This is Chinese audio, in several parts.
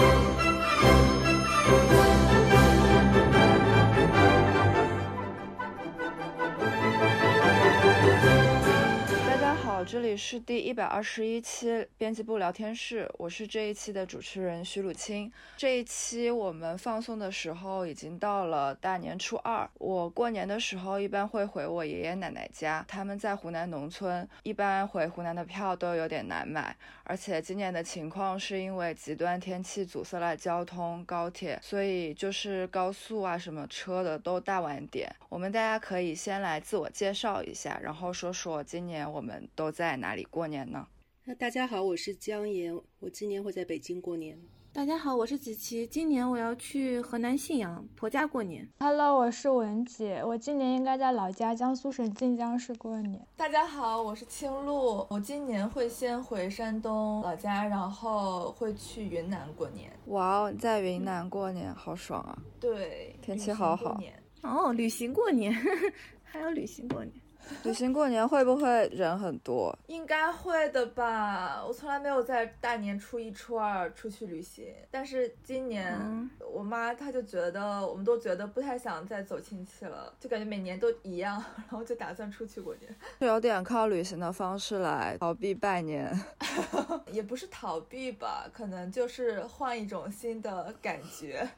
Música 这里是第一百二十一期编辑部聊天室，我是这一期的主持人徐鲁清。这一期我们放送的时候已经到了大年初二。我过年的时候一般会回我爷爷奶奶家，他们在湖南农村，一般回湖南的票都有点难买。而且今年的情况是因为极端天气阻塞了交通，高铁，所以就是高速啊什么车的都大晚点。我们大家可以先来自我介绍一下，然后说说今年我们都在哪里过年呢？那大家好，我是姜岩，我今年会在北京过年。大家好，我是子琪，今年我要去河南信阳婆家过年。Hello，我是文姐，我今年应该在老家江苏省晋江市过年。大家好，我是青露，我今年会先回山东老家，然后会去云南过年。哇哦，在云南过年好爽啊！对，天气好好。哦，旅行过年，还要旅行过年。旅行过年会不会人很多？应该会的吧。我从来没有在大年初一、初二出去旅行，但是今年我妈她就觉得，我们都觉得不太想再走亲戚了，就感觉每年都一样，然后就打算出去过年，有点靠旅行的方式来逃避拜年，也不是逃避吧，可能就是换一种新的感觉。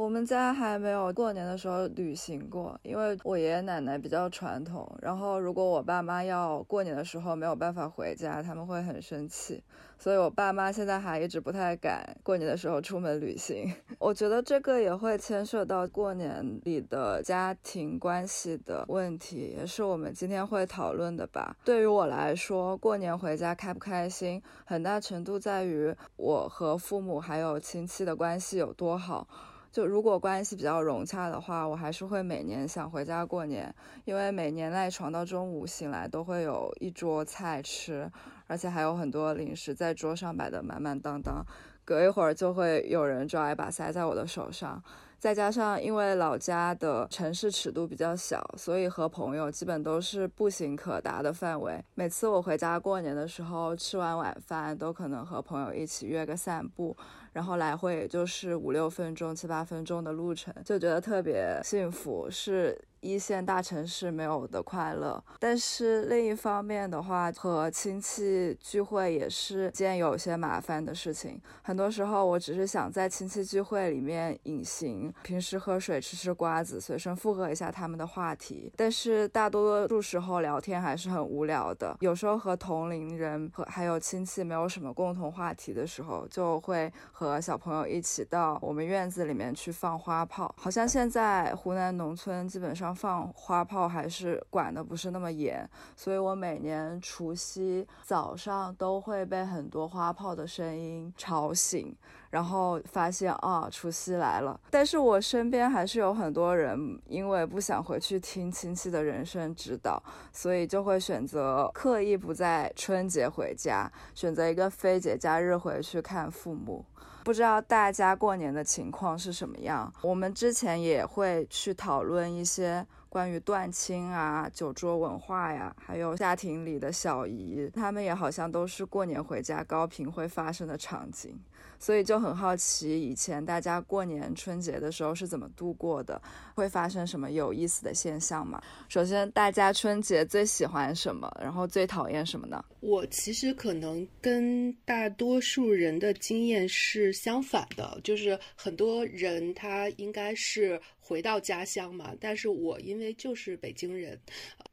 我们家还没有过年的时候旅行过，因为我爷爷奶奶比较传统。然后如果我爸妈要过年的时候没有办法回家，他们会很生气。所以我爸妈现在还一直不太敢过年的时候出门旅行。我觉得这个也会牵涉到过年里的家庭关系的问题，也是我们今天会讨论的吧。对于我来说，过年回家开不开心，很大程度在于我和父母还有亲戚的关系有多好。就如果关系比较融洽的话，我还是会每年想回家过年，因为每年赖床到中午醒来都会有一桌菜吃，而且还有很多零食在桌上摆得满满当当，隔一会儿就会有人抓一把塞在我的手上。再加上因为老家的城市尺度比较小，所以和朋友基本都是步行可达的范围。每次我回家过年的时候，吃完晚饭都可能和朋友一起约个散步。然后来回也就是五六分钟、七八分钟的路程，就觉得特别幸福，是。一线大城市没有的快乐，但是另一方面的话，和亲戚聚会也是件有些麻烦的事情。很多时候，我只是想在亲戚聚会里面隐形，平时喝水、吃吃瓜子，随身附和一下他们的话题。但是大多数时候聊天还是很无聊的。有时候和同龄人和还有亲戚没有什么共同话题的时候，就会和小朋友一起到我们院子里面去放花炮。好像现在湖南农村基本上。放花炮还是管的不是那么严，所以我每年除夕早上都会被很多花炮的声音吵醒，然后发现啊除夕来了。但是我身边还是有很多人因为不想回去听亲戚的人生指导，所以就会选择刻意不在春节回家，选择一个非节假日回去看父母。不知道大家过年的情况是什么样？我们之前也会去讨论一些关于断亲啊、酒桌文化呀，还有家庭里的小姨，他们也好像都是过年回家高频会发生的场景。所以就很好奇，以前大家过年春节的时候是怎么度过的？会发生什么有意思的现象吗？首先，大家春节最喜欢什么？然后最讨厌什么呢？我其实可能跟大多数人的经验是相反的，就是很多人他应该是。回到家乡嘛，但是我因为就是北京人，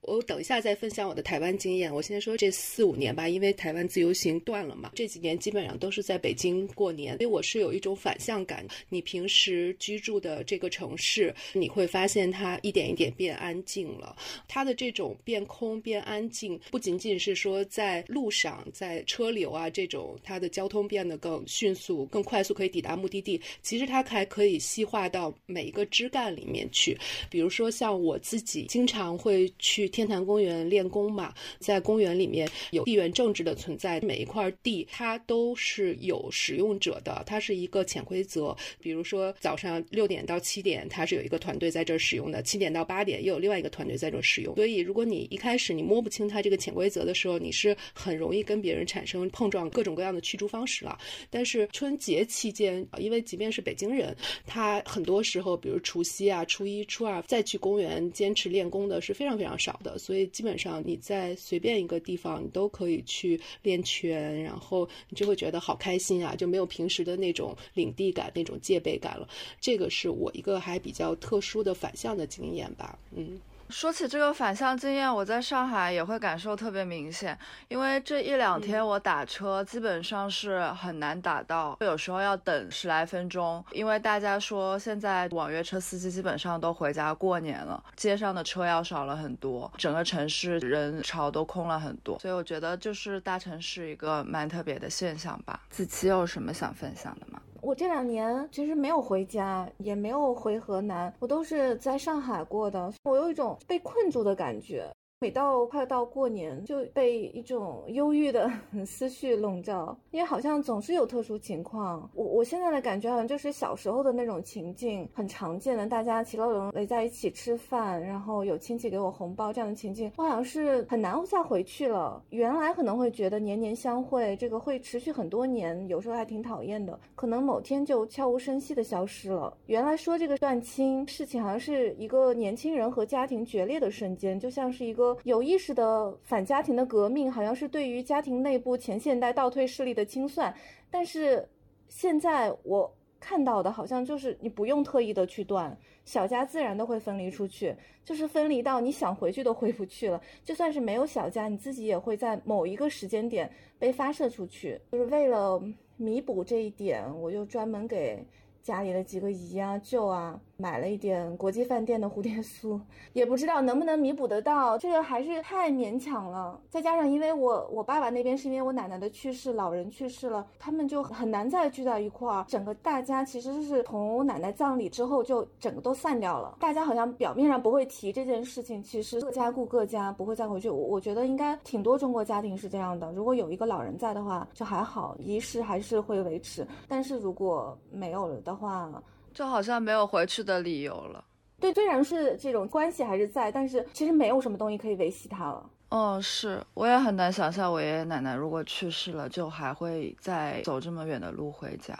我等一下再分享我的台湾经验。我先说这四五年吧，因为台湾自由行断了嘛，这几年基本上都是在北京过年，所以我是有一种反向感。你平时居住的这个城市，你会发现它一点一点变安静了。它的这种变空变安静，不仅仅是说在路上，在车流啊这种，它的交通变得更迅速、更快速，可以抵达目的地。其实它还可以细化到每一个枝干。里面去。比如说像我自己经常会去天坛公园练功嘛，在公园里面有地缘政治的存在，每一块地它都是有使用者的，它是一个潜规则。比如说早上六点到七点，它是有一个团队在这儿使用的；七点到八点又有另外一个团队在这儿使用。所以如果你一开始你摸不清它这个潜规则的时候，你是很容易跟别人产生碰撞，各种各样的驱逐方式了。但是春节期间，因为即便是北京人，他很多时候，比如除夕啊、初一、初二再去公园坚持练功的是非常非常少的。所以基本上你在随便一个地方，你都可以去练拳，然后你就会觉得好开心啊，就没有平时的那种领地感、那种戒备感了。这个是我一个还比较特殊的反向的经验吧，嗯。说起这个反向经验，我在上海也会感受特别明显，因为这一两天我打车基本上是很难打到，有时候要等十来分钟，因为大家说现在网约车司机基本上都回家过年了，街上的车要少了很多，整个城市人潮都空了很多，所以我觉得就是大城市一个蛮特别的现象吧。子琪有什么想分享的吗？我这两年其实没有回家，也没有回河南，我都是在上海过的。我有一种被困住的感觉。每到快到过年，就被一种忧郁的 思绪笼罩，因为好像总是有特殊情况。我我现在的感觉好像就是小时候的那种情境，很常见的，大家其乐融融围在一起吃饭，然后有亲戚给我红包这样的情境，我好像是很难再回去了。原来可能会觉得年年相会，这个会持续很多年，有时候还挺讨厌的，可能某天就悄无声息的消失了。原来说这个断亲事情，好像是一个年轻人和家庭决裂的瞬间，就像是一个。有意识的反家庭的革命，好像是对于家庭内部前现代倒退势力的清算。但是现在我看到的，好像就是你不用特意的去断，小家自然都会分离出去，就是分离到你想回去都回不去了。就算是没有小家，你自己也会在某一个时间点被发射出去。就是为了弥补这一点，我就专门给家里的几个姨啊、舅啊。买了一点国际饭店的蝴蝶酥，也不知道能不能弥补得到，这个还是太勉强了。再加上因为我我爸爸那边是因为我奶奶的去世，老人去世了，他们就很难再聚到一块儿。整个大家其实是从奶奶葬礼之后就整个都散掉了。大家好像表面上不会提这件事情，其实各家顾各家，不会再回去。我我觉得应该挺多中国家庭是这样的。如果有一个老人在的话，就还好，仪式还是会维持。但是如果没有了的话，就好像没有回去的理由了。对，虽然是这种关系还是在，但是其实没有什么东西可以维系它了。嗯，是，我也很难想象我爷爷奶奶如果去世了，就还会再走这么远的路回家。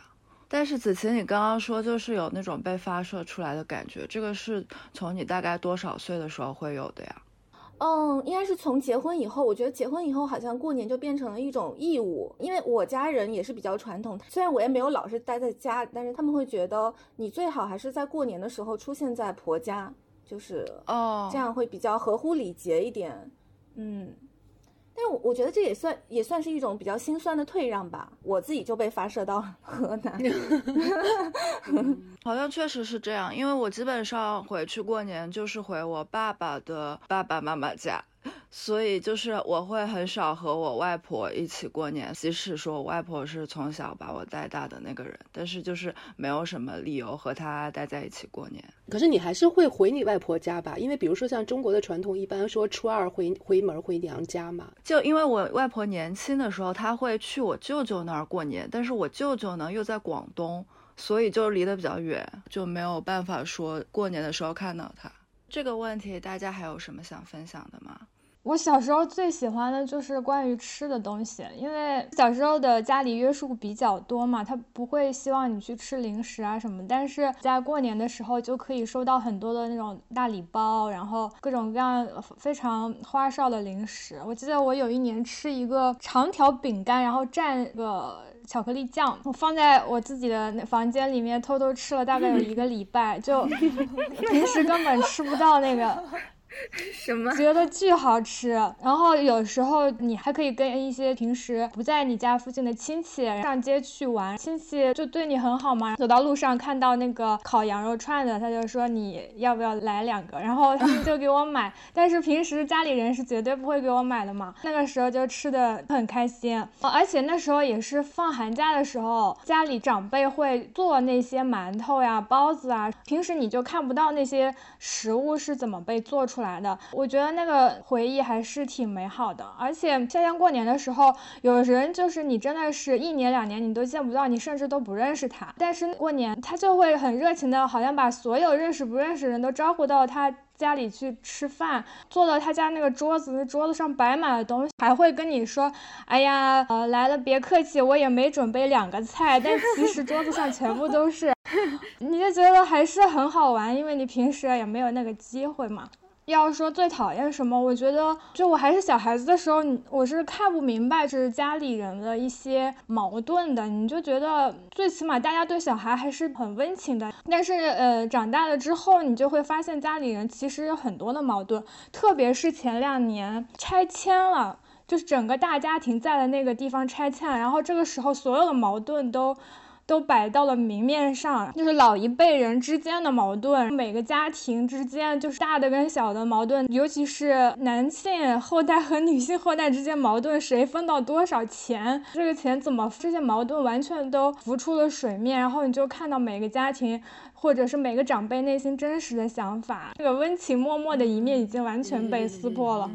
但是子晴，你刚刚说就是有那种被发射出来的感觉，这个是从你大概多少岁的时候会有的呀？嗯，应该是从结婚以后，我觉得结婚以后好像过年就变成了一种义务，因为我家人也是比较传统，虽然我也没有老是待在家，但是他们会觉得你最好还是在过年的时候出现在婆家，就是哦，这样会比较合乎礼节一点，嗯。但是我觉得这也算也算是一种比较心酸的退让吧。我自己就被发射到河南，好像确实是这样。因为我基本上回去过年就是回我爸爸的爸爸妈妈家。所以就是我会很少和我外婆一起过年，即使说我外婆是从小把我带大的那个人，但是就是没有什么理由和她待在一起过年。可是你还是会回你外婆家吧？因为比如说像中国的传统，一般说初二回回门回娘家嘛。就因为我外婆年轻的时候，她会去我舅舅那儿过年，但是我舅舅呢又在广东，所以就离得比较远，就没有办法说过年的时候看到她。这个问题大家还有什么想分享的吗？我小时候最喜欢的就是关于吃的东西，因为小时候的家里约束比较多嘛，他不会希望你去吃零食啊什么。但是在过年的时候就可以收到很多的那种大礼包，然后各种各样非常花哨的零食。我记得我有一年吃一个长条饼干，然后蘸个巧克力酱，我放在我自己的那房间里面偷偷吃了大概有一个礼拜，就 平时根本吃不到那个。什么？觉得巨好吃。然后有时候你还可以跟一些平时不在你家附近的亲戚上街去玩，亲戚就对你很好嘛。走到路上看到那个烤羊肉串的，他就说你要不要来两个，然后他们就给我买。但是平时家里人是绝对不会给我买的嘛。那个时候就吃的很开心，而且那时候也是放寒假的时候，家里长辈会做那些馒头呀、包子啊，平时你就看不到那些食物是怎么被做出来来的。我觉得那个回忆还是挺美好的。而且夏天过年的时候，有人就是你真的是一年两年你都见不到，你甚至都不认识他，但是过年他就会很热情的，好像把所有认识不认识的人都招呼到他。家里去吃饭，坐到他家那个桌子，那桌子上摆满了东西，还会跟你说：“哎呀，呃，来了别客气，我也没准备两个菜。”但其实桌子上全部都是，你就觉得还是很好玩，因为你平时也没有那个机会嘛。要说最讨厌什么，我觉得就我还是小孩子的时候，我是看不明白就是家里人的一些矛盾的。你就觉得最起码大家对小孩还是很温情的，但是呃长大了之后，你就会发现家里人其实有很多的矛盾，特别是前两年拆迁了，就是整个大家庭在的那个地方拆迁，然后这个时候所有的矛盾都。都摆到了明面上，就是老一辈人之间的矛盾，每个家庭之间就是大的跟小的矛盾，尤其是男性后代和女性后代之间矛盾，谁分到多少钱，这个钱怎么，这些矛盾完全都浮出了水面，然后你就看到每个家庭或者是每个长辈内心真实的想法，这个温情脉脉的一面已经完全被撕破了。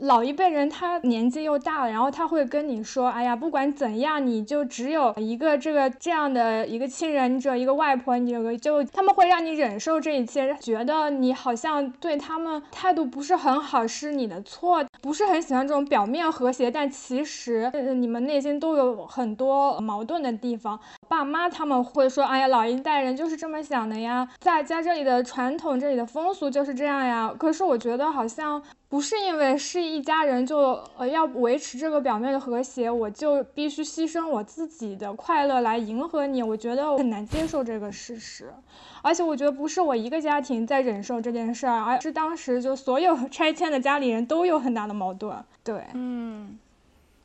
老一辈人他年纪又大了，然后他会跟你说：“哎呀，不管怎样，你就只有一个这个这样的一个亲人，你只有一个外婆，你有个就他们会让你忍受这一切，觉得你好像对他们态度不是很好，是你的错，不是很喜欢这种表面和谐，但其实你们内心都有很多矛盾的地方。爸妈他们会说：哎呀，老一代人就是这么想的呀，在家这里的传统，这里的风俗就是这样呀。可是我觉得好像。”不是因为是一家人就呃要维持这个表面的和谐，我就必须牺牲我自己的快乐来迎合你。我觉得很难接受这个事实，而且我觉得不是我一个家庭在忍受这件事儿，而是当时就所有 拆迁的家里人都有很大的矛盾。对，嗯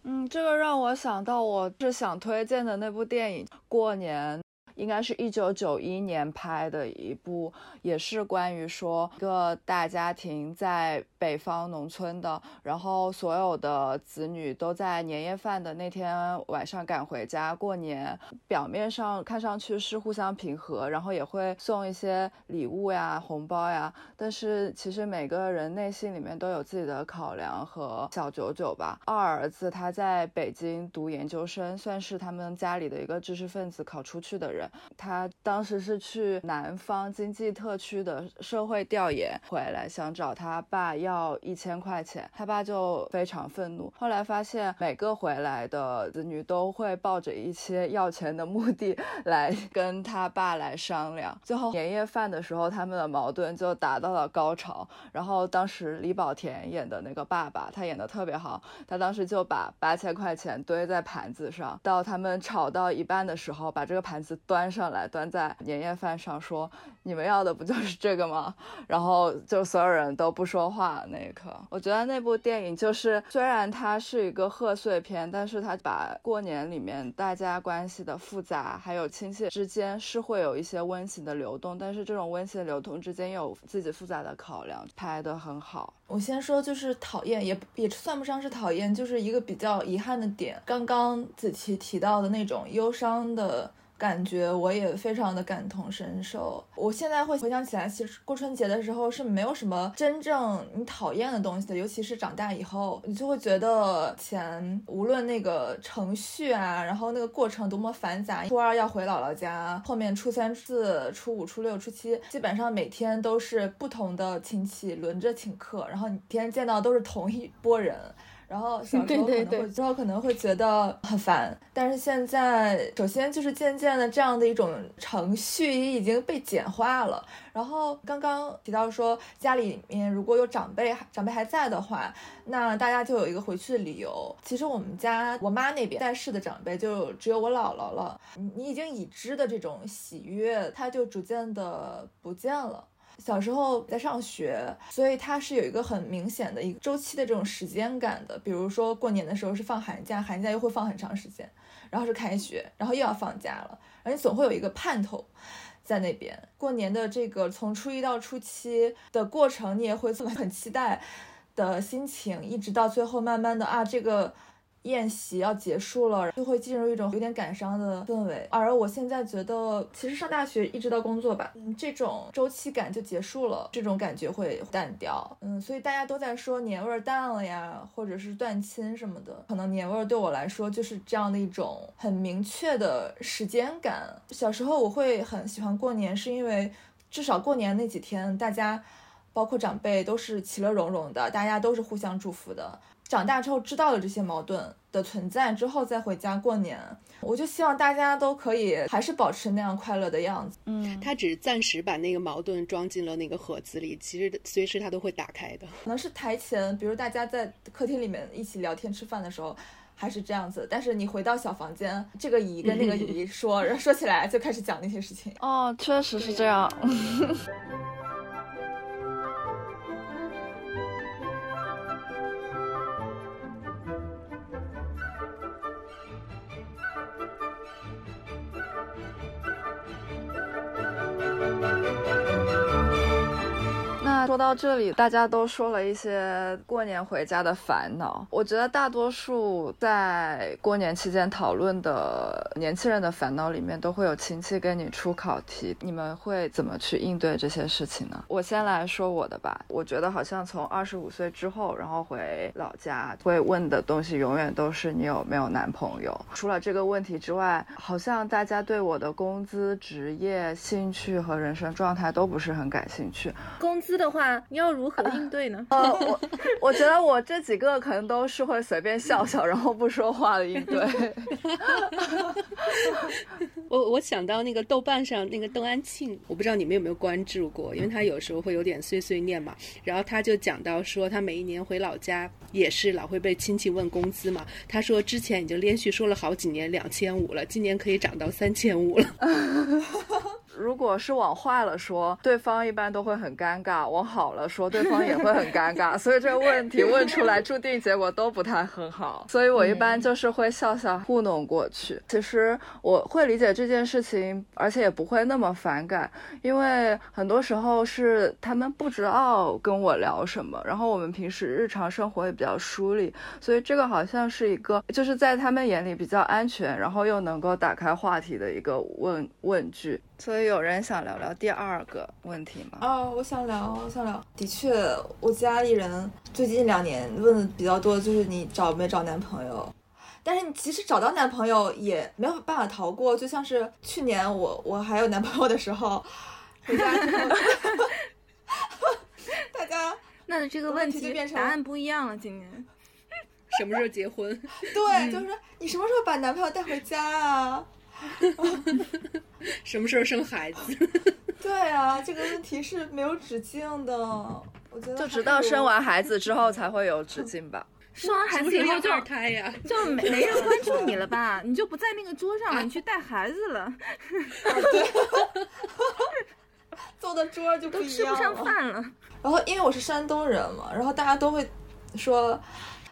嗯，这个让我想到我是想推荐的那部电影《过年》。应该是一九九一年拍的一部，也是关于说一个大家庭在北方农村的，然后所有的子女都在年夜饭的那天晚上赶回家过年。表面上看上去是互相平和，然后也会送一些礼物呀、红包呀，但是其实每个人内心里面都有自己的考量和小九九吧。二儿子他在北京读研究生，算是他们家里的一个知识分子考出去的人。他当时是去南方经济特区的社会调研回来，想找他爸要一千块钱，他爸就非常愤怒。后来发现每个回来的子女都会抱着一些要钱的目的来跟他爸来商量，最后年夜饭的时候，他们的矛盾就达到了高潮。然后当时李保田演的那个爸爸，他演的特别好，他当时就把八千块钱堆在盘子上，到他们吵到一半的时候，把这个盘子端。端上来，端在年夜饭上，说：“你们要的不就是这个吗？”然后就所有人都不说话。那一刻，我觉得那部电影就是，虽然它是一个贺岁片，但是它把过年里面大家关系的复杂，还有亲戚之间是会有一些温情的流动，但是这种温情的流动之间有自己复杂的考量，拍得很好。我先说，就是讨厌，也也算不上是讨厌，就是一个比较遗憾的点。刚刚子琪提到的那种忧伤的。感觉我也非常的感同身受。我现在会回想起来，其实过春节的时候是没有什么真正你讨厌的东西的，尤其是长大以后，你就会觉得前无论那个程序啊，然后那个过程多么繁杂。初二要回姥姥家，后面初三、四、初五、初六、初七，基本上每天都是不同的亲戚轮着请客，然后你天天见到都是同一波人。然后 小时候可能会之后可能会觉得很烦，但是现在首先就是渐渐的这样的一种程序也已经被简化了。然后刚刚提到说家里面如果有长辈长辈还在的话，那大家就有一个回去的理由。其实我们家我妈那边在世的长辈就只有我姥姥了，你已经已知的这种喜悦，它就逐渐的不见了。小时候在上学，所以它是有一个很明显的一个周期的这种时间感的。比如说过年的时候是放寒假，寒假又会放很长时间，然后是开学，然后又要放假了，而且总会有一个盼头在那边。过年的这个从初一到初七的过程，你也会这么很期待的心情，一直到最后慢慢的啊这个。宴席要结束了，就会进入一种有点感伤的氛围。而我现在觉得，其实上大学一直到工作吧，嗯，这种周期感就结束了，这种感觉会淡掉。嗯，所以大家都在说年味儿淡了呀，或者是断亲什么的。可能年味儿对我来说就是这样的一种很明确的时间感。小时候我会很喜欢过年，是因为至少过年那几天，大家包括长辈都是其乐融融的，大家都是互相祝福的。长大之后知道了这些矛盾的存在之后再回家过年，我就希望大家都可以还是保持那样快乐的样子。嗯，他只是暂时把那个矛盾装进了那个盒子里，其实随时他都会打开的。可能是台前，比如大家在客厅里面一起聊天吃饭的时候还是这样子，但是你回到小房间，这个姨跟那个 姨说，说起来就开始讲那些事情。哦，确实是这样。说到这里，大家都说了一些过年回家的烦恼。我觉得大多数在过年期间讨论的年轻人的烦恼里面，都会有亲戚跟你出考题。你们会怎么去应对这些事情呢？我先来说我的吧。我觉得好像从二十五岁之后，然后回老家会问的东西，永远都是你有没有男朋友。除了这个问题之外，好像大家对我的工资、职业、兴趣和人生状态都不是很感兴趣。工资的话。你要如何应对呢？呃，我我觉得我这几个可能都是会随便笑笑，然后不说话的应对。我我想到那个豆瓣上那个邓安庆，我不知道你们有没有关注过，因为他有时候会有点碎碎念嘛。然后他就讲到说，他每一年回老家也是老会被亲戚问工资嘛。他说之前已经连续说了好几年两千五了，今年可以涨到三千五了。如果是往坏了说，对方一般都会很尴尬；往好了说，对方也会很尴尬。所以这个问题问出来，注定结果都不太很好。所以我一般就是会笑笑糊弄过去。其实我会理解这件事情，而且也不会那么反感，因为很多时候是他们不知道跟我聊什么，然后我们平时日常生活也比较疏离，所以这个好像是一个就是在他们眼里比较安全，然后又能够打开话题的一个问问句。所以有人想聊聊第二个问题吗？哦，我想聊，我想聊。的确，我家里人最近两年问的比较多，就是你找没找男朋友。但是你其实找到男朋友也没有办法逃过，就像是去年我我还有男朋友的时候，回家之后，大家 那这个问题就变成答案不一样了。今年 什么时候结婚？对，就是你什么时候把男朋友带回家啊？什么时候生孩子？对啊，这个问题是没有止境的。我觉得就直到生完孩子之后才会有止境吧。生完孩子以后就二胎呀，就没没人关注你了吧？你就不在那个桌上了，你去带孩子了。对，坐的桌就都吃不上饭了。然后因为我是山东人嘛，然后大家都会说。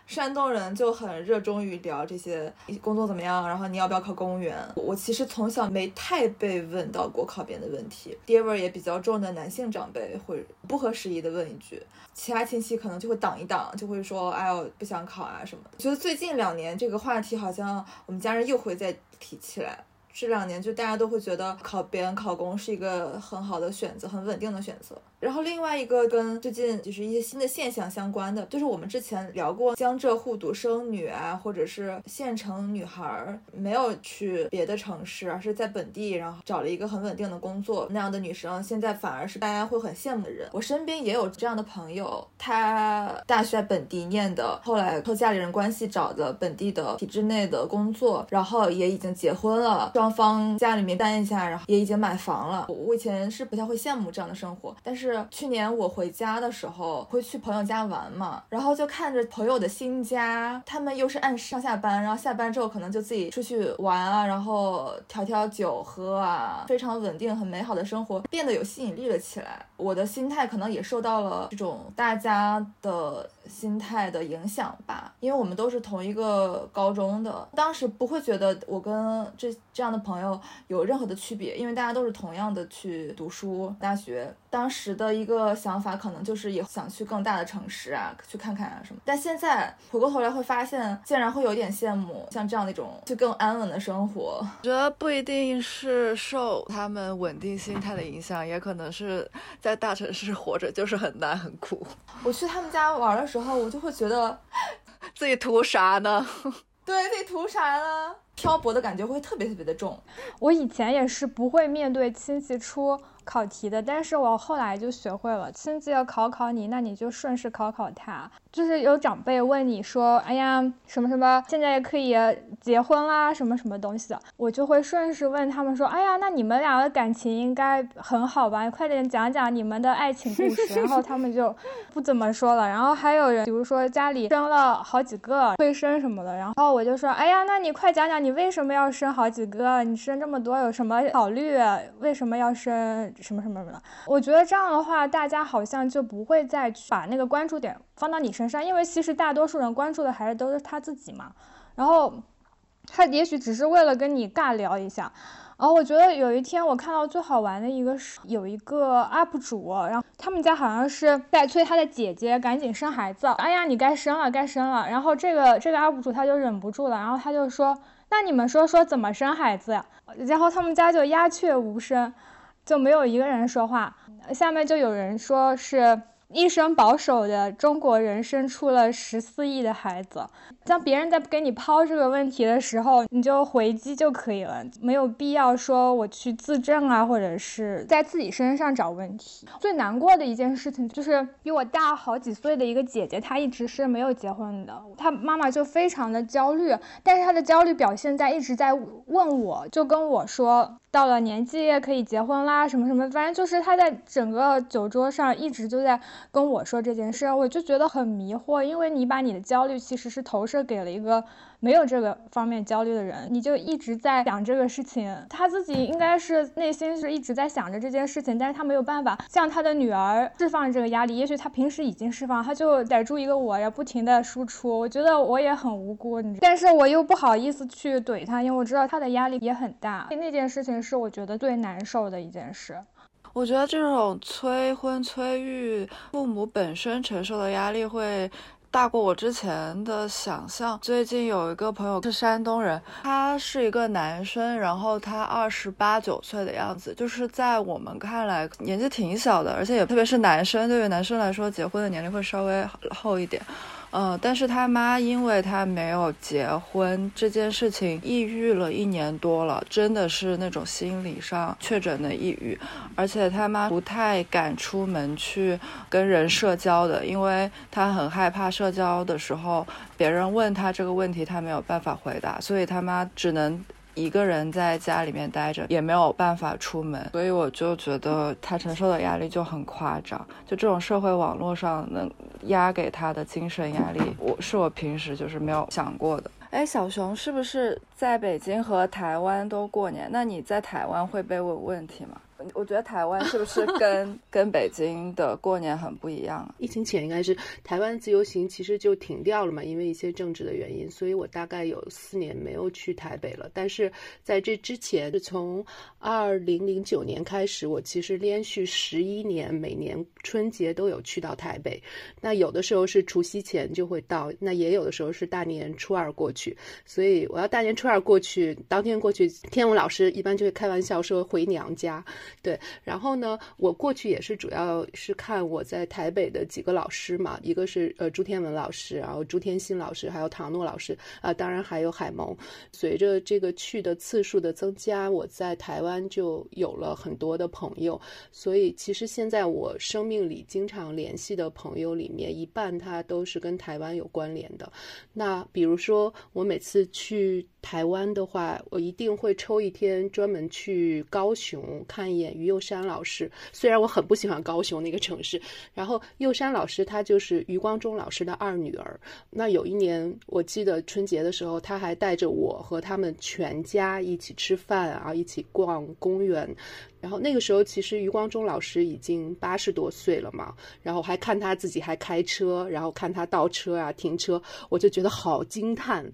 山东人就很热衷于聊这些工作怎么样，然后你要不要考公务员？我其实从小没太被问到过考编的问题，爹味儿也比较重的男性长辈会不合时宜的问一句，其他亲戚可能就会挡一挡，就会说哎呦不想考啊什么的。觉得最近两年这个话题好像我们家人又会再提起来。这两年就大家都会觉得考编考公是一个很好的选择，很稳定的选择。然后另外一个跟最近就是一些新的现象相关的，就是我们之前聊过江浙沪独生女啊，或者是县城女孩儿没有去别的城市，而是在本地，然后找了一个很稳定的工作那样的女生，现在反而是大家会很羡慕的人。我身边也有这样的朋友，她大学本地念的，后来靠家里人关系找的本地的体制内的工作，然后也已经结婚了。双方家里面担一下，然后也已经买房了。我以前是不太会羡慕这样的生活，但是是去年我回家的时候会去朋友家玩嘛，然后就看着朋友的新家，他们又是按上下班，然后下班之后可能就自己出去玩啊，然后调调酒喝啊，非常稳定、很美好的生活变得有吸引力了起来。我的心态可能也受到了这种大家的心态的影响吧，因为我们都是同一个高中的，当时不会觉得我跟这这样的朋友有任何的区别，因为大家都是同样的去读书大学。当时的一个想法可能就是也想去更大的城市啊，去看看啊什么。但现在回过头来会发现，竟然会有点羡慕像这样的一种就更安稳的生活。我觉得不一定是受他们稳定心态的影响，也可能是在大城市活着就是很难很苦。我去他们家玩的时候，我就会觉得 自己图啥呢？对自己图啥呢？漂泊的感觉会特别特别的重。我以前也是不会面对亲戚出。考题的，但是我后来就学会了，亲戚要考考你，那你就顺势考考他。就是有长辈问你说，哎呀，什么什么，现在也可以结婚啦，什么什么东西的，我就会顺势问他们说，哎呀，那你们俩的感情应该很好吧？快点讲讲你们的爱情故事。然后他们就不怎么说了。然后还有人，比如说家里生了好几个，会生什么的，然后我就说，哎呀，那你快讲讲你为什么要生好几个？你生这么多有什么考虑？为什么要生？什么什么什么的？我觉得这样的话，大家好像就不会再去把那个关注点放到你身上，因为其实大多数人关注的还是都是他自己嘛。然后他也许只是为了跟你尬聊一下。然后我觉得有一天我看到最好玩的一个是有一个 UP 主，然后他们家好像是在催他的姐姐赶紧生孩子。哎呀，你该生了，该生了。然后这个这个 UP 主他就忍不住了，然后他就说：“那你们说说怎么生孩子呀？”然后他们家就鸦雀无声。就没有一个人说话，下面就有人说是。一生保守的中国人生出了十四亿的孩子。像别人在给你抛这个问题的时候，你就回击就可以了，没有必要说我去自证啊，或者是在自己身上找问题。最难过的一件事情就是比我大好几岁的一个姐姐，她一直是没有结婚的，她妈妈就非常的焦虑，但是她的焦虑表现在一直在问我，就跟我说到了年纪也可以结婚啦，什么什么，反正就是她在整个酒桌上一直就在。跟我说这件事，我就觉得很迷惑，因为你把你的焦虑其实是投射给了一个没有这个方面焦虑的人，你就一直在想这个事情。他自己应该是内心是一直在想着这件事情，但是他没有办法向他的女儿释放这个压力。也许他平时已经释放，他就逮住一个我，要不停的输出。我觉得我也很无辜，但是我又不好意思去怼他，因为我知道他的压力也很大。那件事情是我觉得最难受的一件事。我觉得这种催婚催育，父母本身承受的压力会大过我之前的想象。最近有一个朋友是山东人，他是一个男生，然后他二十八九岁的样子，就是在我们看来年纪挺小的，而且也特别是男生，对于男生来说，结婚的年龄会稍微后一点。嗯，但是他妈因为他没有结婚这件事情，抑郁了一年多了，真的是那种心理上确诊的抑郁，而且他妈不太敢出门去跟人社交的，因为他很害怕社交的时候别人问他这个问题，他没有办法回答，所以他妈只能。一个人在家里面待着，也没有办法出门，所以我就觉得他承受的压力就很夸张。就这种社会网络上能压给他的精神压力，我是我平时就是没有想过的。哎，小熊是不是在北京和台湾都过年？那你在台湾会被问问题吗？我觉得台湾是不是跟 跟北京的过年很不一样啊？疫情前应该是台湾自由行其实就停掉了嘛，因为一些政治的原因，所以我大概有四年没有去台北了。但是在这之前，是从二零零九年开始，我其实连续十一年每年春节都有去到台北。那有的时候是除夕前就会到，那也有的时候是大年初二过去。所以我要大年初二过去，当天过去，天文老师一般就会开玩笑说回娘家。对，然后呢，我过去也是主要是看我在台北的几个老师嘛，一个是呃朱天文老师，然后朱天心老师，还有唐诺老师啊，当然还有海萌。随着这个去的次数的增加，我在台湾就有了很多的朋友，所以其实现在我生命里经常联系的朋友里面，一半他都是跟台湾有关联的。那比如说我每次去台湾的话，我一定会抽一天专门去高雄看。演于右山老师。虽然我很不喜欢高雄那个城市，然后右山老师他就是余光中老师的二女儿。那有一年我记得春节的时候，他还带着我和他们全家一起吃饭啊，一起逛公园。然后那个时候其实余光中老师已经八十多岁了嘛，然后还看他自己还开车，然后看他倒车啊停车，我就觉得好惊叹。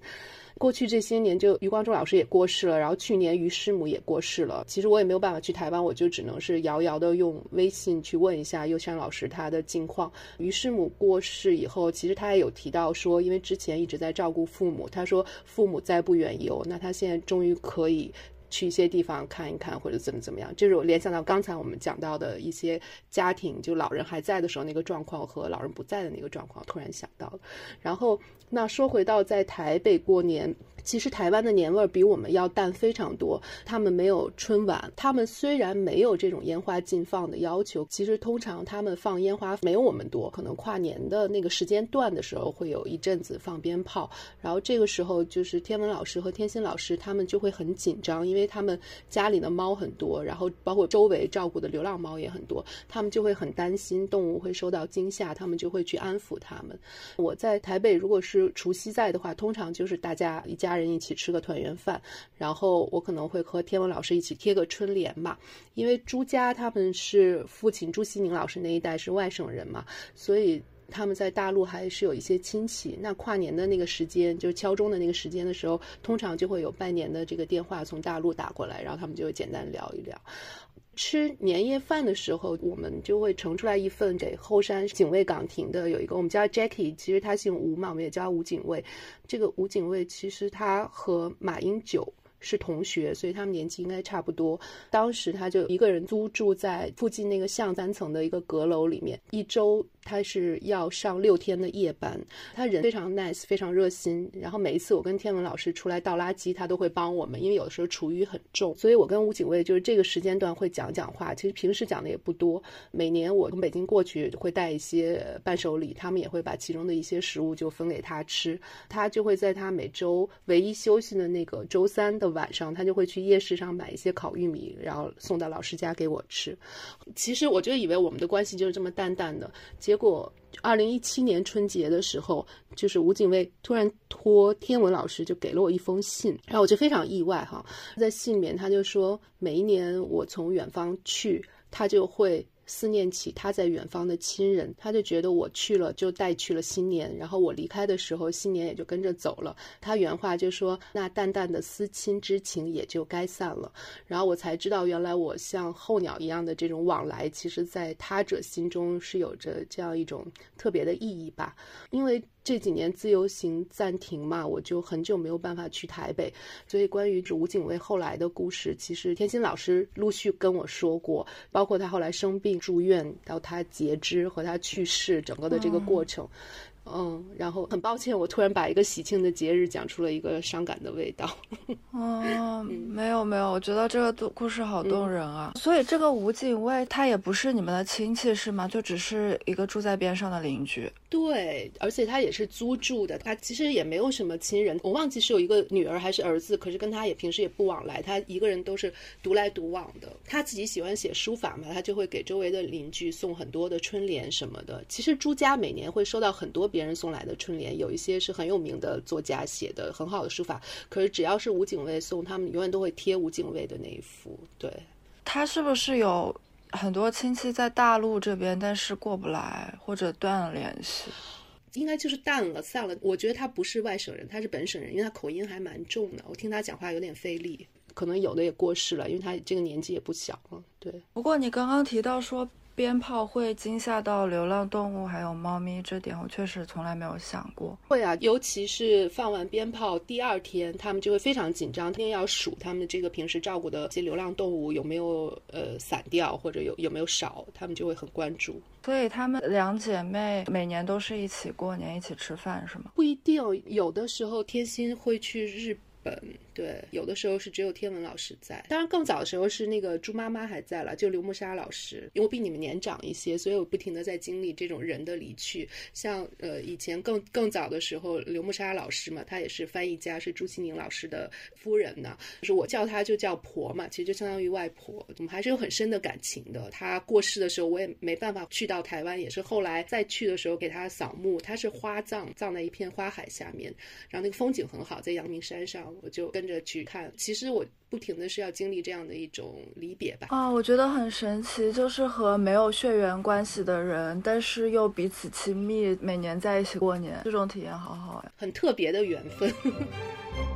过去这些年，就余光中老师也过世了，然后去年于师母也过世了。其实我也没有办法去台湾，我就只能是遥遥的用微信去问一下佑山老师他的近况。于师母过世以后，其实他也有提到说，因为之前一直在照顾父母，他说父母在不远游，那他现在终于可以。去一些地方看一看，或者怎么怎么样，就是我联想到刚才我们讲到的一些家庭，就老人还在的时候那个状况和老人不在的那个状况，突然想到了。然后，那说回到在台北过年。其实台湾的年味儿比我们要淡非常多。他们没有春晚，他们虽然没有这种烟花禁放的要求，其实通常他们放烟花没有我们多。可能跨年的那个时间段的时候，会有一阵子放鞭炮。然后这个时候，就是天文老师和天心老师他们就会很紧张，因为他们家里的猫很多，然后包括周围照顾的流浪猫也很多，他们就会很担心动物会受到惊吓，他们就会去安抚他们。我在台北，如果是除夕在的话，通常就是大家一家。人一起吃个团圆饭，然后我可能会和天文老师一起贴个春联嘛。因为朱家他们是父亲朱西宁老师那一代是外省人嘛，所以他们在大陆还是有一些亲戚。那跨年的那个时间，就是敲钟的那个时间的时候，通常就会有拜年的这个电话从大陆打过来，然后他们就会简单聊一聊。吃年夜饭的时候，我们就会盛出来一份给后山警卫岗亭的有一个，我们叫 Jackie，其实他姓吴嘛，我们也叫吴警卫。这个吴警卫其实他和马英九。是同学，所以他们年纪应该差不多。当时他就一个人租住在附近那个巷三层的一个阁楼里面，一周他是要上六天的夜班。他人非常 nice，非常热心。然后每一次我跟天文老师出来倒垃圾，他都会帮我们，因为有的时候厨余很重，所以我跟吴警卫就是这个时间段会讲讲话。其实平时讲的也不多。每年我从北京过去会带一些伴手礼，他们也会把其中的一些食物就分给他吃。他就会在他每周唯一休息的那个周三的。晚上他就会去夜市上买一些烤玉米，然后送到老师家给我吃。其实我就以为我们的关系就是这么淡淡的，结结果二零一七年春节的时候，就是吴警卫突然托天文老师就给了我一封信，然后我就非常意外哈。在信里面他就说，每一年我从远方去，他就会。思念起他在远方的亲人，他就觉得我去了就带去了新年，然后我离开的时候，新年也就跟着走了。他原话就说：“那淡淡的思亲之情也就该散了。”然后我才知道，原来我像候鸟一样的这种往来，其实在他者心中是有着这样一种特别的意义吧，因为。这几年自由行暂停嘛，我就很久没有办法去台北，所以关于吴景卫后来的故事，其实天心老师陆续跟我说过，包括他后来生病住院到他截肢和他去世整个的这个过程。嗯，然后很抱歉，我突然把一个喜庆的节日讲出了一个伤感的味道。哦，没有没有，我觉得这个故事好动人啊。所以这个吴警卫他也不是你们的亲戚是吗？就只是一个住在边上的邻居。对，而且他也是租住的，他其实也没有什么亲人。我忘记是有一个女儿还是儿子，可是跟他也平时也不往来，他一个人都是独来独往的。他自己喜欢写书法嘛，他就会给周围的邻居送很多的春联什么的。其实朱家每年会收到很多。别人送来的春联，有一些是很有名的作家写的很好的书法，可是只要是吴警卫送，他们永远都会贴吴警卫的那一幅。对，他是不是有很多亲戚在大陆这边，但是过不来或者断了联系？应该就是淡了散了。我觉得他不是外省人，他是本省人，因为他口音还蛮重的，我听他讲话有点费力。可能有的也过世了，因为他这个年纪也不小了。对，不过你刚刚提到说。鞭炮会惊吓到流浪动物，还有猫咪，这点我确实从来没有想过。会啊，尤其是放完鞭炮第二天，他们就会非常紧张，一定要数他们的这个平时照顾的这些流浪动物有没有呃散掉，或者有有没有少，他们就会很关注。所以他们两姐妹每年都是一起过年，一起吃饭，是吗？不一定，有的时候天心会去日本。对，有的时候是只有天文老师在，当然更早的时候是那个朱妈妈还在了，就刘木沙老师，因为我比你们年长一些，所以我不停的在经历这种人的离去。像呃以前更更早的时候，刘木沙老师嘛，她也是翻译家，是朱西宁老师的夫人呢，就是我叫她就叫婆嘛，其实就相当于外婆，我们还是有很深的感情的。她过世的时候，我也没办法去到台湾，也是后来再去的时候给她扫墓，她是花葬，葬在一片花海下面，然后那个风景很好，在阳明山上，我就跟着去看。其实我不停的是要经历这样的一种离别吧。啊，我觉得很神奇，就是和没有血缘关系的人，但是又彼此亲密，每年在一起过年，这种体验好好呀，很特别的缘分。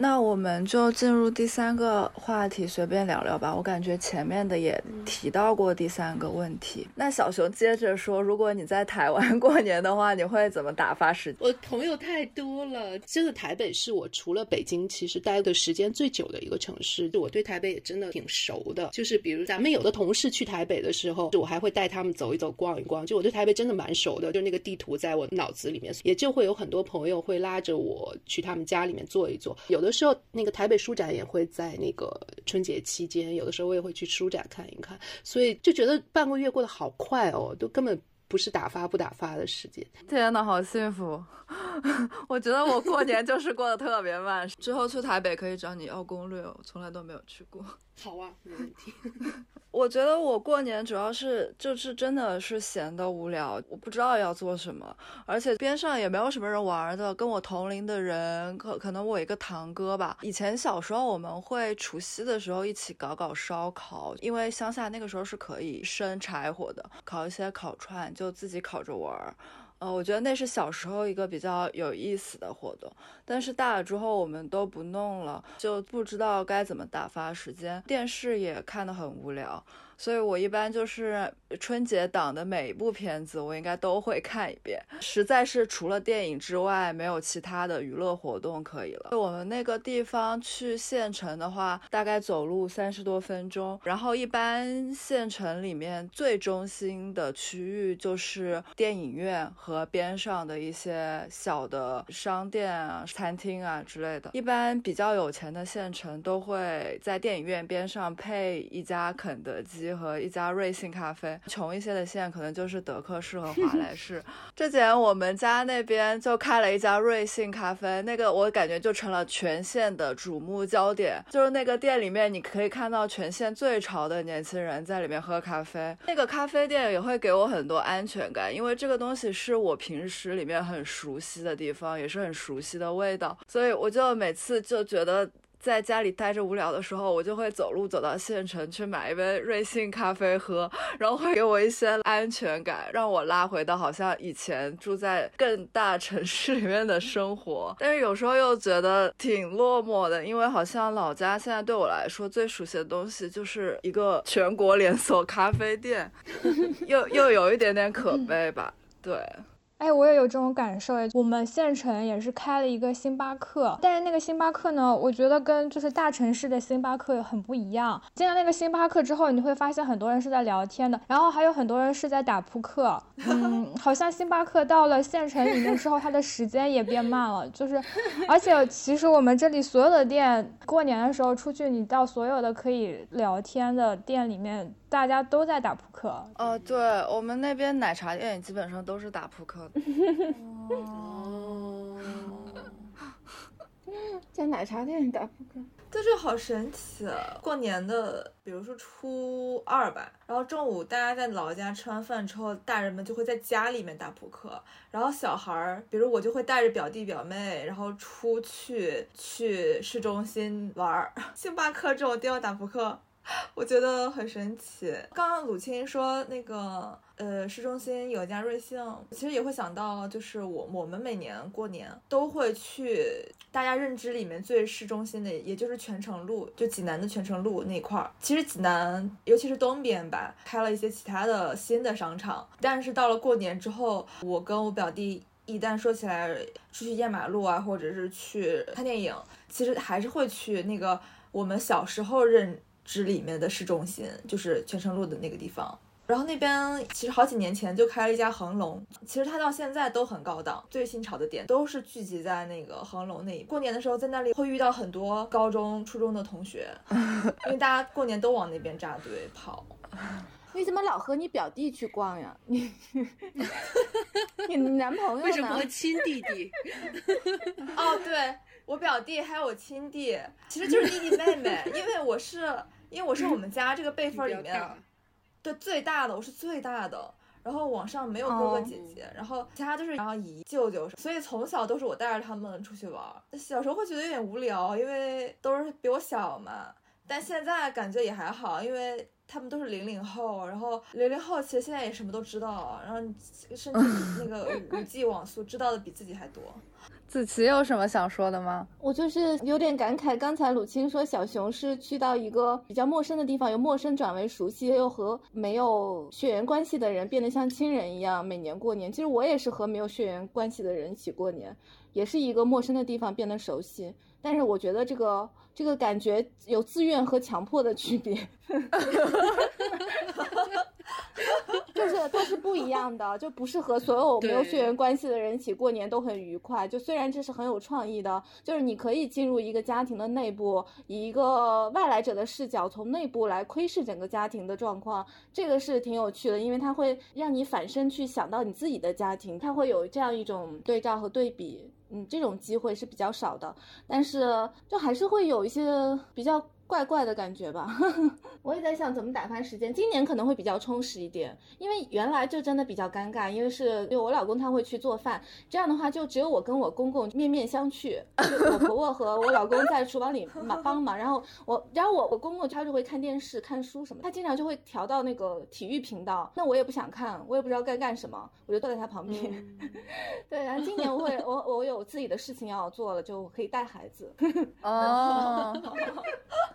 那我们就进入第三个话题，随便聊聊吧。我感觉前面的也提到过第三个问题。那小熊接着说，如果你在台湾过年的话，你会怎么打发时间？我朋友太多了，这个台北是我除了北京，其实待的时间最久的一个城市。就我对台北也真的挺熟的。就是比如咱们有的同事去台北的时候，我还会带他们走一走、逛一逛。就我对台北真的蛮熟的，就那个地图在我脑子里面，也就会有很多朋友会拉着我去他们家里面坐一坐。有的有时候，那个台北书展也会在那个春节期间，有的时候我也会去书展看一看，所以就觉得半个月过得好快哦，都根本不是打发不打发的时间。天呐，好幸福！我觉得我过年就是过得特别慢。之后去台北可以找你要攻略，我从来都没有去过。好啊，没问题。我觉得我过年主要是就是真的是闲的无聊，我不知道要做什么，而且边上也没有什么人玩的。跟我同龄的人，可可能我一个堂哥吧。以前小时候我们会除夕的时候一起搞搞烧烤，因为乡下那个时候是可以生柴火的，烤一些烤串就自己烤着玩儿。呃，我觉得那是小时候一个比较有意思的活动，但是大了之后我们都不弄了，就不知道该怎么打发时间，电视也看得很无聊。所以我一般就是春节档的每一部片子，我应该都会看一遍。实在是除了电影之外，没有其他的娱乐活动可以了。我们那个地方去县城的话，大概走路三十多分钟。然后一般县城里面最中心的区域就是电影院和边上的一些小的商店啊、餐厅啊之类的。一般比较有钱的县城都会在电影院边上配一家肯德基。和一家瑞幸咖啡，穷一些的县可能就是德克士和 华莱士。之前我们家那边就开了一家瑞幸咖啡，那个我感觉就成了全县的瞩目焦点。就是那个店里面，你可以看到全县最潮的年轻人在里面喝咖啡。那个咖啡店也会给我很多安全感，因为这个东西是我平时里面很熟悉的地方，也是很熟悉的味道，所以我就每次就觉得。在家里待着无聊的时候，我就会走路走到县城去买一杯瑞幸咖啡喝，然后会给我一些安全感，让我拉回到好像以前住在更大城市里面的生活。但是有时候又觉得挺落寞的，因为好像老家现在对我来说最熟悉的东西就是一个全国连锁咖啡店，又又有一点点可悲吧？对。哎，我也有这种感受哎。我们县城也是开了一个星巴克，但是那个星巴克呢，我觉得跟就是大城市的星巴克很不一样。进了那个星巴克之后，你会发现很多人是在聊天的，然后还有很多人是在打扑克。嗯，好像星巴克到了县城里面之后，它的时间也变慢了。就是，而且其实我们这里所有的店，过年的时候出去，你到所有的可以聊天的店里面。大家都在打扑克。哦，对我们那边奶茶店也基本上都是打扑克的。哦，在奶茶店里打扑克，对，这好神奇。啊过年的，比如说初二吧，然后中午大家在老家吃完饭之后，大人们就会在家里面打扑克，然后小孩儿，比如我就会带着表弟表妹，然后出去去市中心玩儿，星巴克这种地方打扑克。我觉得很神奇。刚刚鲁青说那个，呃，市中心有一家瑞幸，其实也会想到，就是我我们每年过年都会去大家认知里面最市中心的，也就是泉城路，就济南的泉城路那块儿。其实济南，尤其是东边吧，开了一些其他的新的商场。但是到了过年之后，我跟我表弟一旦说起来出去压马路啊，或者是去看电影，其实还是会去那个我们小时候认。之里面的市中心就是泉城路的那个地方，然后那边其实好几年前就开了一家恒隆，其实它到现在都很高档，最新潮的店都是聚集在那个恒隆那一。过年的时候在那里会遇到很多高中、初中的同学，因为大家过年都往那边扎堆跑。你怎么老和你表弟去逛呀？你你男朋友呢？为什么和亲弟弟？哦，对我表弟还有我亲弟，其实就是弟弟妹妹，因为我是因为我是我们家这个辈 分里面对最大的，我是最大的。然后网上没有哥哥姐姐，然后其他就是然后姨舅舅，所以从小都是我带着他们出去玩。小时候会觉得有点无聊，因为都是比我小嘛。但现在感觉也还好，因为。他们都是零零后，然后零零后其实现在也什么都知道，然后甚至那个 五 G 网速知道的比自己还多。子琪有什么想说的吗？我就是有点感慨，刚才鲁青说小熊是去到一个比较陌生的地方，由陌生转为熟悉，又和没有血缘关系的人变得像亲人一样，每年过年。其实我也是和没有血缘关系的人一起过年，也是一个陌生的地方变得熟悉。但是我觉得这个。这个感觉有自愿和强迫的区别，就是它是不一样的，就不是和所有没有血缘关系的人一起过年都很愉快。就虽然这是很有创意的，就是你可以进入一个家庭的内部，以一个外来者的视角，从内部来窥视整个家庭的状况，这个是挺有趣的，因为它会让你反身去想到你自己的家庭，它会有这样一种对照和对比。嗯，这种机会是比较少的，但是就还是会有一些比较。怪怪的感觉吧，我也在想怎么打发时间。今年可能会比较充实一点，因为原来就真的比较尴尬，因为是因为我老公他会去做饭，这样的话就只有我跟我公公面面相觑，我婆婆和我老公在厨房里忙帮忙，然后我然后我我公公他就会看电视看书什么，他经常就会调到那个体育频道，那我也不想看，我也不知道该干什么，我就坐在他旁边。对，然后今年我会我我有自己的事情要做了，就可以带孩子。哦。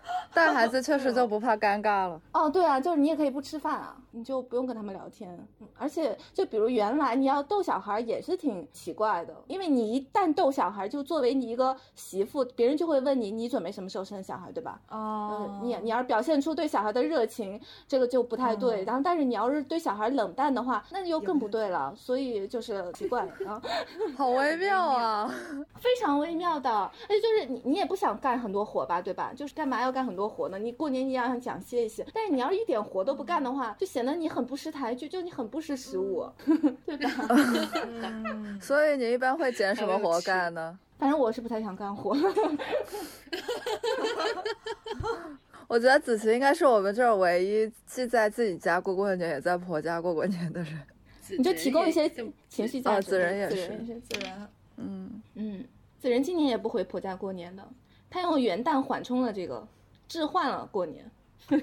带孩子确实就不怕尴尬了。哦，对啊，就是你也可以不吃饭啊，你就不用跟他们聊天。而且，就比如原来你要逗小孩也是挺奇怪的，因为你一旦逗小孩，就作为你一个媳妇，别人就会问你，你准备什么时候生小孩，对吧？哦，你你要表现出对小孩的热情，这个就不太对。然后，但是你要是对小孩冷淡的话，那就更不对了。所以就是奇怪啊，好微妙啊，非常微妙的。而且就是你你也不想干很多活吧，对吧？就是干嘛要干很多活呢？你过年你要想歇一歇，但是你要是一点活都不干的话，就显得你很不识抬举，就你很不识时务，对吧？所以你一般会捡什么活干呢？反正我是不太想干活。我觉得子琪应该是我们这儿唯一既在自己家过过年，也在婆家过过年的人。你就提供一些情绪价值。子仁也是，子仁，嗯嗯，子仁今年也不回婆家过年的。他用元旦缓冲了这个，置换了过年。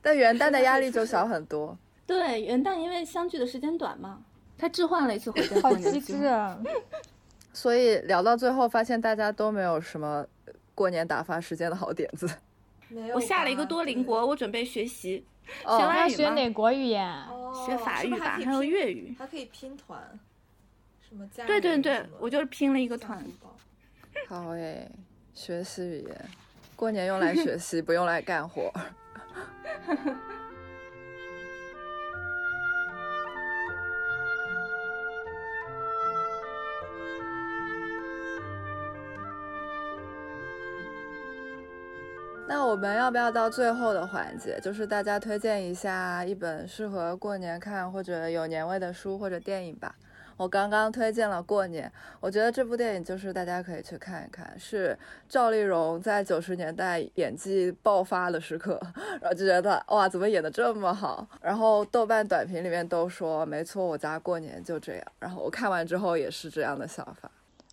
但元旦的压力就 小很多。对，元旦因为相聚的时间短嘛，他置换了一次回家过年。好机智啊！所以聊到最后，发现大家都没有什么过年打发时间的好点子。没有。我下了一个多邻国，我准备学习。学外语学哪国语言？学法语吧，还有粤语。还可以拼团。什么家？对对对，我就是拼了一个团。好诶，学习语言，过年用来学习，不用来干活。那我们要不要到最后的环节，就是大家推荐一下一本适合过年看或者有年味的书或者电影吧？我刚刚推荐了《过年》，我觉得这部电影就是大家可以去看一看，是赵丽蓉在九十年代演技爆发的时刻，然后就觉得哇，怎么演的这么好？然后豆瓣短评里面都说，没错，我家过年就这样。然后我看完之后也是这样的想法。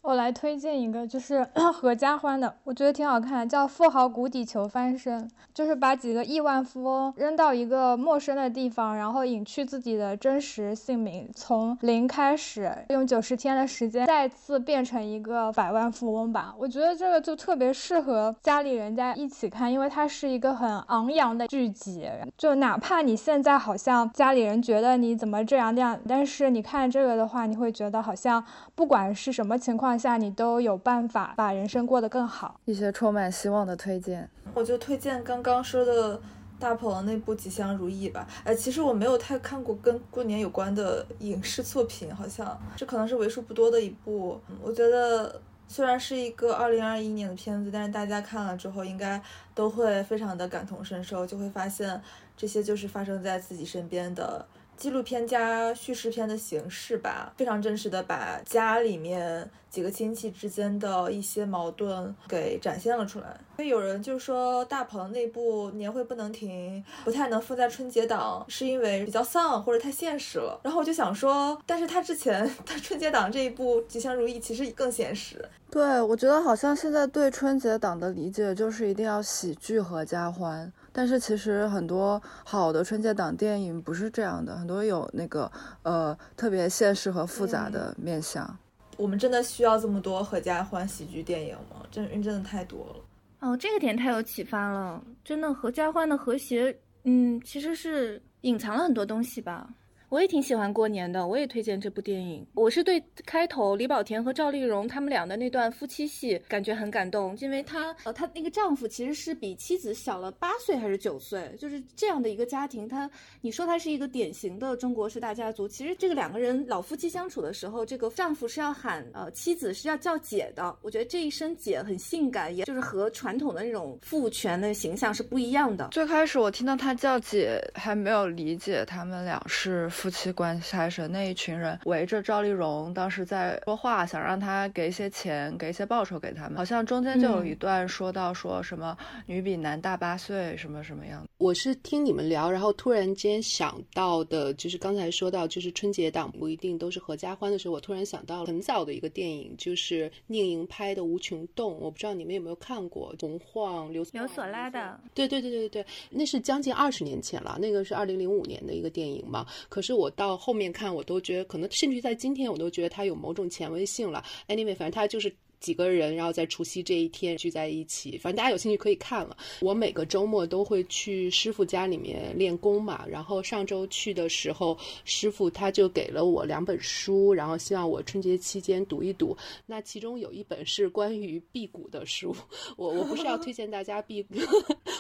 我来推荐一个，就是 合家欢的，我觉得挺好看，叫《富豪谷底求翻身》，就是把几个亿万富翁扔到一个陌生的地方，然后隐去自己的真实姓名，从零开始，用九十天的时间再次变成一个百万富翁吧。我觉得这个就特别适合家里人家一起看，因为它是一个很昂扬的剧集，就哪怕你现在好像家里人觉得你怎么这样那样，但是你看这个的话，你会觉得好像不管是什么情况。下你都有办法把人生过得更好，一些充满希望的推荐，我就推荐刚刚说的《大鹏那部《吉祥如意》吧。哎，其实我没有太看过跟过年有关的影视作品，好像这可能是为数不多的一部。我觉得虽然是一个二零二一年的片子，但是大家看了之后应该都会非常的感同身受，就会发现这些就是发生在自己身边的。纪录片加叙事片的形式吧，非常真实的把家里面几个亲戚之间的一些矛盾给展现了出来。所以有人就说大鹏那部年会不能停，不太能放在春节档，是因为比较丧或者太现实了。然后我就想说，但是他之前他春节档这一部《吉祥如意》其实更现实。对，我觉得好像现在对春节档的理解就是一定要喜剧合家欢。但是其实很多好的春节档电影不是这样的，很多有那个呃特别现实和复杂的面相。我们真的需要这么多合家欢喜剧电影吗？真真的太多了。哦，这个点太有启发了。真的合家欢的和谐，嗯，其实是隐藏了很多东西吧。我也挺喜欢过年的，我也推荐这部电影。我是对开头李保田和赵丽蓉他们俩的那段夫妻戏感觉很感动，因为她呃，她那个丈夫其实是比妻子小了八岁还是九岁，就是这样的一个家庭。他你说他是一个典型的中国式大家族，其实这个两个人老夫妻相处的时候，这个丈夫是要喊呃妻子是要叫姐的。我觉得这一声姐很性感，也就是和传统的那种父权的形象是不一样的。最开始我听到他叫姐，还没有理解他们俩是。夫妻关系开始，那一群人围着赵丽蓉，当时在说话，想让她给一些钱，给一些报酬给他们。好像中间就有一段说到说什么女比男大八岁，什么什么样。我是听你们聊，然后突然间想到的，就是刚才说到，就是春节档不一定都是合家欢的时候，我突然想到了很早的一个电影，就是宁莹拍的《无穷动》，我不知道你们有没有看过，洪晃、刘刘索拉的。对对对对对对，那是将近二十年前了，那个是二零零五年的一个电影嘛。可是我到后面看，我都觉得可能，甚至在今天，我都觉得它有某种前卫性了。Anyway，反正它就是。几个人，然后在除夕这一天聚在一起，反正大家有兴趣可以看了。我每个周末都会去师傅家里面练功嘛，然后上周去的时候，师傅他就给了我两本书，然后希望我春节期间读一读。那其中有一本是关于辟谷的书，我我不是要推荐大家辟，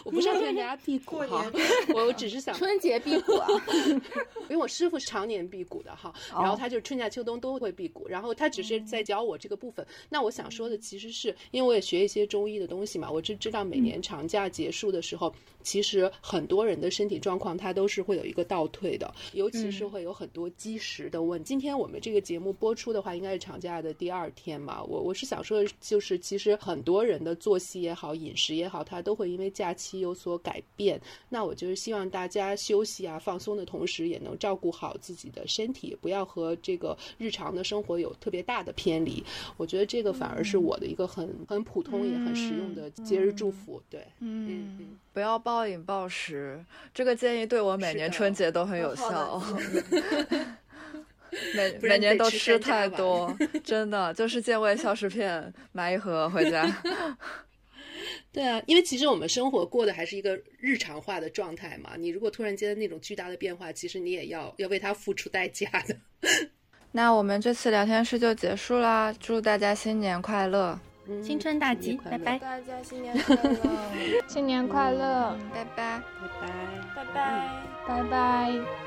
我不是要推荐大家辟谷哈，我我只是想春节辟谷啊，因为我师傅是常年辟谷的哈，然后他就春夏秋冬都会辟谷，然后他只是在教我这个部分。那我想。说的其实是因为我也学一些中医的东西嘛，我就知道每年长假结束的时候，其实很多人的身体状况它都是会有一个倒退的，尤其是会有很多积食的问。今天我们这个节目播出的话，应该是长假的第二天嘛。我我是想说，就是其实很多人的作息也好，饮食也好，它都会因为假期有所改变。那我就是希望大家休息啊、放松的同时，也能照顾好自己的身体，不要和这个日常的生活有特别大的偏离。我觉得这个反而。是我的一个很很普通也很实用的节日祝福，对，嗯嗯，不要暴饮暴食，这个建议对我每年春节都很有效，每 每年都吃太多，真的就是健胃消食片买一盒回家。对啊，因为其实我们生活过的还是一个日常化的状态嘛，你如果突然间那种巨大的变化，其实你也要要为它付出代价的。那我们这次聊天室就结束啦，祝大家新年快乐，新春大吉，拜拜！大家新年快乐，新年快乐，拜拜，拜拜，拜拜，拜拜。